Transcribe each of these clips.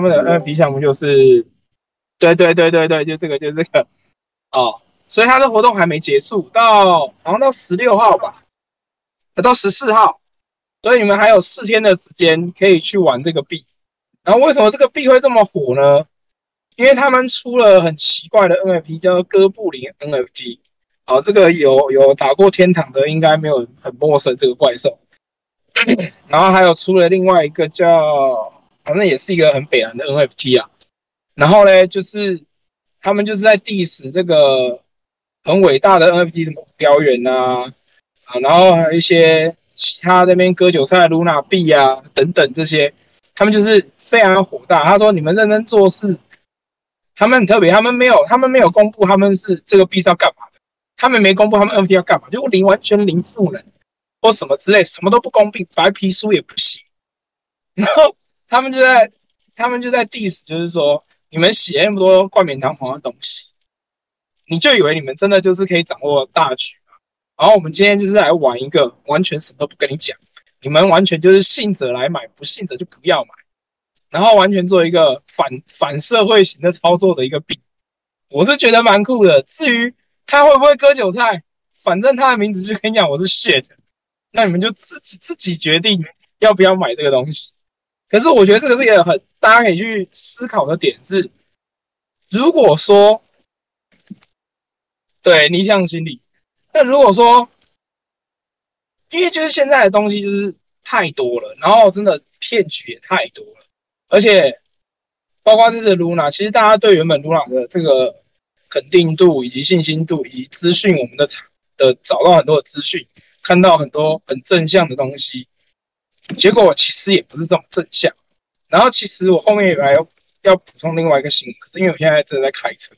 他们的 NFT 项目就是，对对对对对，就这个就这个哦，所以他的活动还没结束，到好像到十六号吧，到十四号，所以你们还有四天的时间可以去玩这个币。然后为什么这个币会这么火呢？因为他们出了很奇怪的 NFT，叫做哥布林 NFT。好，这个有有打过天堂的，应该没有很陌生这个怪兽。然后还有出了另外一个叫，反正也是一个很北南的 NFT 啊。然后呢，就是他们就是在 diss 这个很伟大的 NFT，什么燎原啊，啊，然后还有一些其他那边割韭菜的 Luna 币啊等等这些，他们就是非常火大。他说：“你们认真做事。”他们很特别，他们没有，他们没有公布他们是这个币是要干嘛的，他们没公布他们 NFT 要干嘛，就零完全零赋能或什么之类，什么都不公布，白皮书也不写。然后他们就在他们就在 diss，就是说你们写那么多冠冕堂皇的东西，你就以为你们真的就是可以掌握大局然后我们今天就是来玩一个完全什么都不跟你讲，你们完全就是信者来买，不信者就不要买。然后完全做一个反 反社会型的操作的一个币，我是觉得蛮酷的。至于他会不会割韭菜，反正他的名字就跟你讲我是 shit，那你们就自己自己决定要不要买这个东西。可是我觉得这个是一个很大家可以去思考的点是，如果说对逆向心理，那如果说因为就是现在的东西就是太多了，然后真的骗局也太多了。而且，包括这次 Luna，其实大家对原本 Luna 的这个肯定度以及信心度以及资讯，我们的场的找到很多的资讯，看到很多很正向的东西，结果其实也不是这么正向。然后，其实我后面还要要补充另外一个新闻，可是因为我现在正在开车，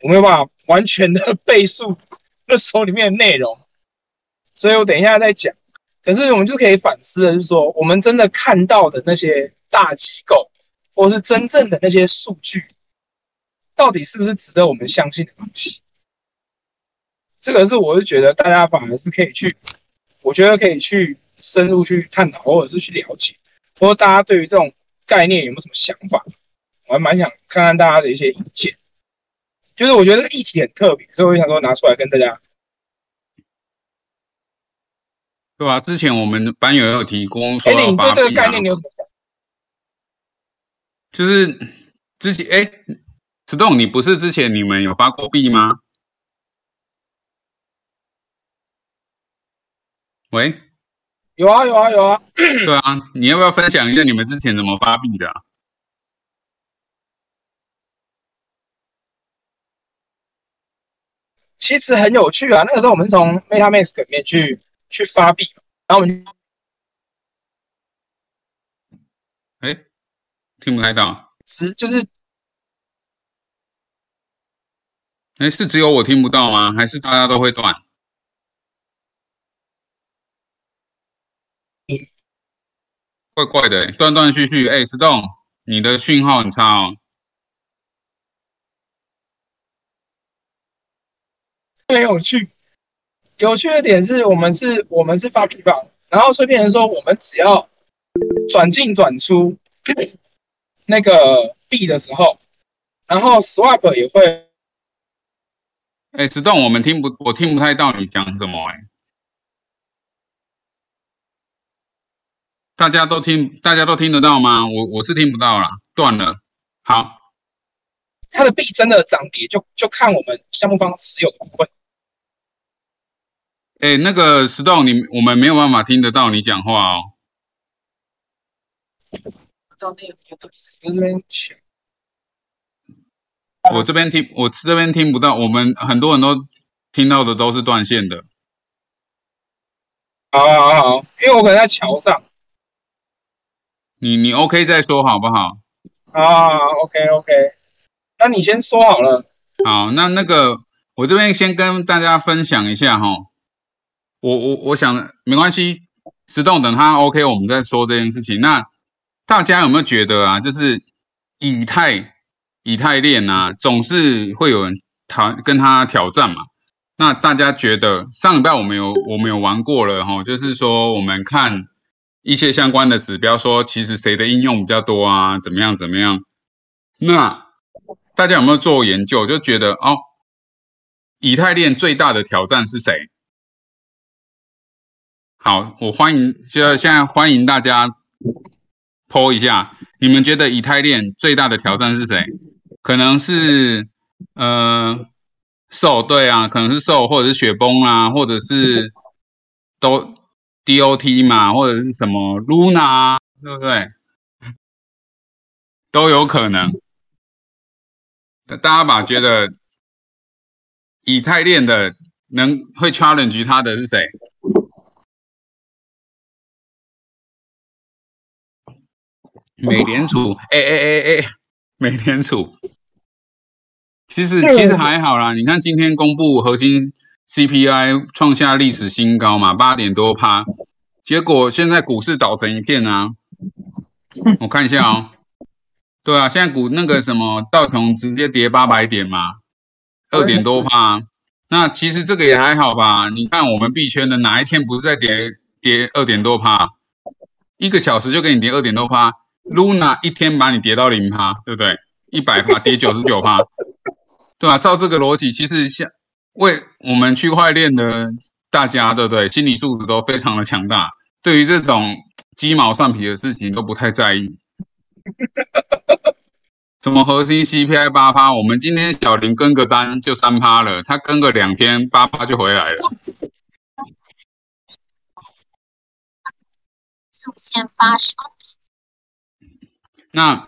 我没有办法完全的背述那手里面的内容，所以我等一下再讲。可是我们就可以反思的是说，我们真的看到的那些。大机构，或是真正的那些数据，到底是不是值得我们相信的东西？这个是我是觉得大家反而是可以去，我觉得可以去深入去探讨，或者是去了解，或者大家对于这种概念有没有什么想法？我还蛮想看看大家的一些意见。就是我觉得这个议题很特别，所以我想说拿出来跟大家。对啊，之前我们班友有提供说，哎，你对这个概念你有什么？就是之前哎，石栋，你不是之前你们有发过币吗？喂，有啊有啊有啊。对啊，你要不要分享一下你们之前怎么发币的？其实很有趣啊，那个时候我们从 MetaMask 里面去去发币，然后我们哎。听不太到，是就是，哎，是只有我听不到吗？还是大家都会断？怪怪的，断断续续。哎，石栋，你的讯号很差哦。很有趣，有趣的点是我们是，我们是发币方，然后碎片人说，我们只要转进转出。那个币的时候，然后 swap 也会。哎，石栋，我们听不，我听不太到你讲什么哎。大家都听，大家都听得到吗？我我是听不到啦，断了。好，它的币真的涨跌就就看我们项目方持有的部分。哎，那个石头，你我们没有办法听得到你讲话哦。到那个这边去，我这边听，我这边听不到。我们很多人都听到的都是断线的。好好好，因为我可能在桥上。你你 OK 再说好不好？啊，OK OK，那你先说好了。好，那那个我这边先跟大家分享一下哈。我我我想没关系，石栋等他 OK，我们再说这件事情。那。大家有没有觉得啊，就是以太以太链啊，总是会有人挑跟他挑战嘛？那大家觉得上礼拜我们有我们有玩过了哈，就是说我们看一些相关的指标，说其实谁的应用比较多啊，怎么样怎么样？那大家有没有做研究？就觉得哦，以太链最大的挑战是谁？好，我欢迎，就现在欢迎大家剖一下，你们觉得以太链最大的挑战是谁？可能是呃，受对啊，可能是受，或者是雪崩啊，或者是都 DOT 嘛，或者是什么 Luna，对不对？都有可能。大家把觉得以太链的能会 challenge 它的是谁？美联储，哎哎哎哎，美联储，其实其实还好啦。你看今天公布核心 CPI 创下历史新高嘛，八点多趴，结果现在股市倒成一片啊。我看一下哦，对啊，现在股那个什么道琼直接跌八百点嘛，二点多趴。那其实这个也还好吧？你看我们币圈的哪一天不是在跌跌二点多趴？一个小时就给你跌二点多趴。Luna 一天把你跌到零趴，对不对？一百趴跌九十九趴，对吧？照这个逻辑，其实像为我们区块链的大家，对不对？心理素质都非常的强大，对于这种鸡毛蒜皮的事情都不太在意。什么核心 CPI 八趴，我们今天小林跟个单就三趴了，他跟个两天八趴就回来了。四千八十公那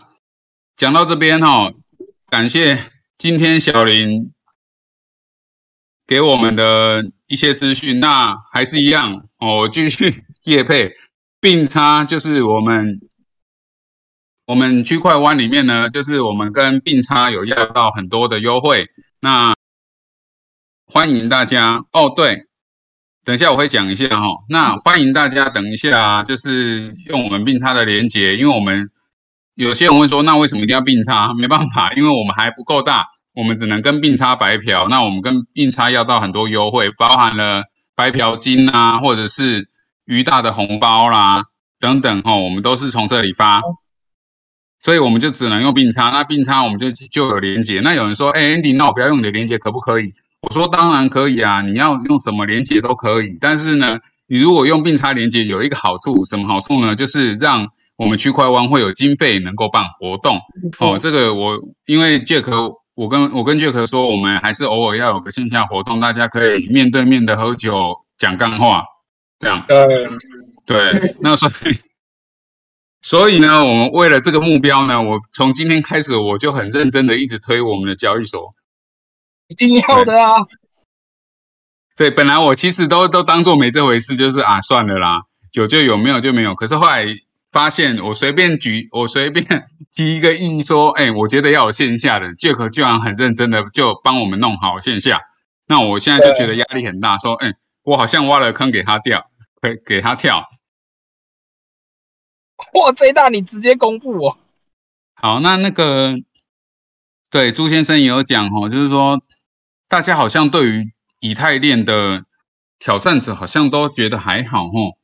讲到这边哈，感谢今天小林给我们的一些资讯。那还是一样哦，继续夜配 并差，就是我们我们区块湾里面呢，就是我们跟并差有要到很多的优惠。那欢迎大家哦，对，等一下我会讲一下哈。那欢迎大家等一下啊，就是用我们并差的连接，因为我们。有些人会说，那为什么一定要并差？没办法，因为我们还不够大，我们只能跟并差白嫖。那我们跟并差要到很多优惠，包含了白嫖金啊，或者是鱼大的红包啦等等哈，我们都是从这里发，所以我们就只能用并差。那并差我们就就有连接。那有人说，哎，Andy，那我不要用你的连接可不可以？我说当然可以啊，你要用什么连接都可以。但是呢，你如果用并差连接有一个好处，什么好处呢？就是让我们区块湾会有经费能够办活动哦，这个我因为 Jack，我跟我跟 Jack 说，我们还是偶尔要有个线下活动，大家可以面对面的喝酒讲干话，这样。对对，那所以所以呢，我们为了这个目标呢，我从今天开始我就很认真的一直推我们的交易所，一定要的啊。对，本来我其实都都当做没这回事，就是啊算了啦，有就有，没有就没有。可是后来。发现我随便举，我随便提一个议说，哎，我觉得要有线下的，Jack 居然很认真的就帮我们弄好线下。那我现在就觉得压力很大，说，哎，我好像挖了坑给他掉，给给他跳。哇，这大你直接公布哦。好，那那个，对朱先生也有讲哦，就是说大家好像对于以太链的挑战者好像都觉得还好哦。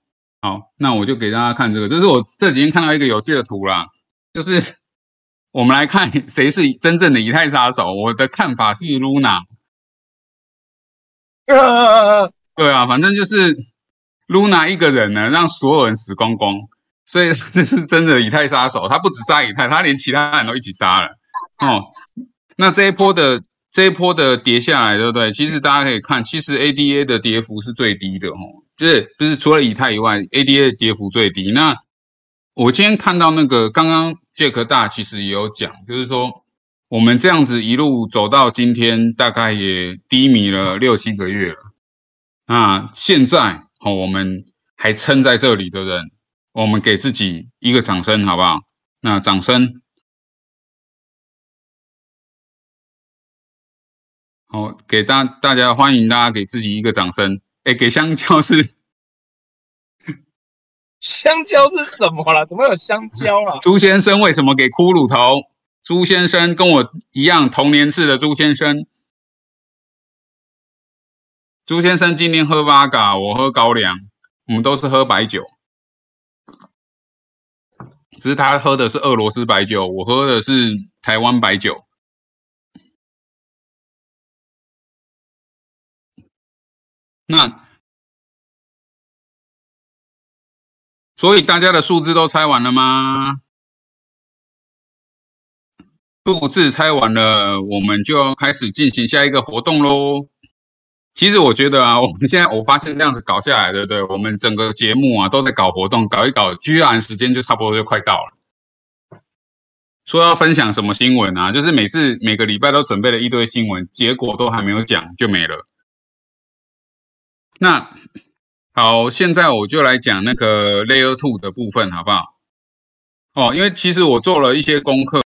好，那我就给大家看这个，这是我这几天看到一个有趣的图啦，就是 我们来看 谁是真正的以太杀手。我的看法是 Luna，对啊，反正就是 Luna 一个人呢，让所有人死光光，所以 这是真的以太杀手。他不止杀以太，他连其他人都一起杀了。哦，那这一波的这一波的跌下来，对不对？其实大家可以看，其实 ADA 的跌幅是最低的，哦。就是不是除了以太以外，ADA 跌幅最低。那我今天看到那个刚刚杰克大其实也有讲，就是说我们这样子一路走到今天，大概也低迷了六七个月了。那现在哦，我们还撑在这里的人，我们给自己一个掌声，好不好？那掌声，好，给大大家欢迎大家给自己一个掌声。哎，给香蕉是 香蕉是什么啦？怎么有香蕉啦？朱先生为什么给骷髅头？朱先生跟我一样同年次的朱先生。朱先生今天喝八嘎，我喝高粱，我们都是喝白酒。只是他喝的是俄罗斯白酒，我喝的是台湾白酒。那所以大家的数字都猜完了吗？数字猜完了，我们就要开始进行下一个活动喽。其实我觉得啊，我们现在我发现这样子搞下来，对不对？我们整个节目啊都在搞活动，搞一搞，居然时间就差不多就快到了。说要分享什么新闻啊？就是每次每个礼拜都准备了一堆新闻，结果都还没有讲就没了。那好，现在我就来讲那个 Layer Two 的部分，好不好？哦，因为其实我做了一些功课。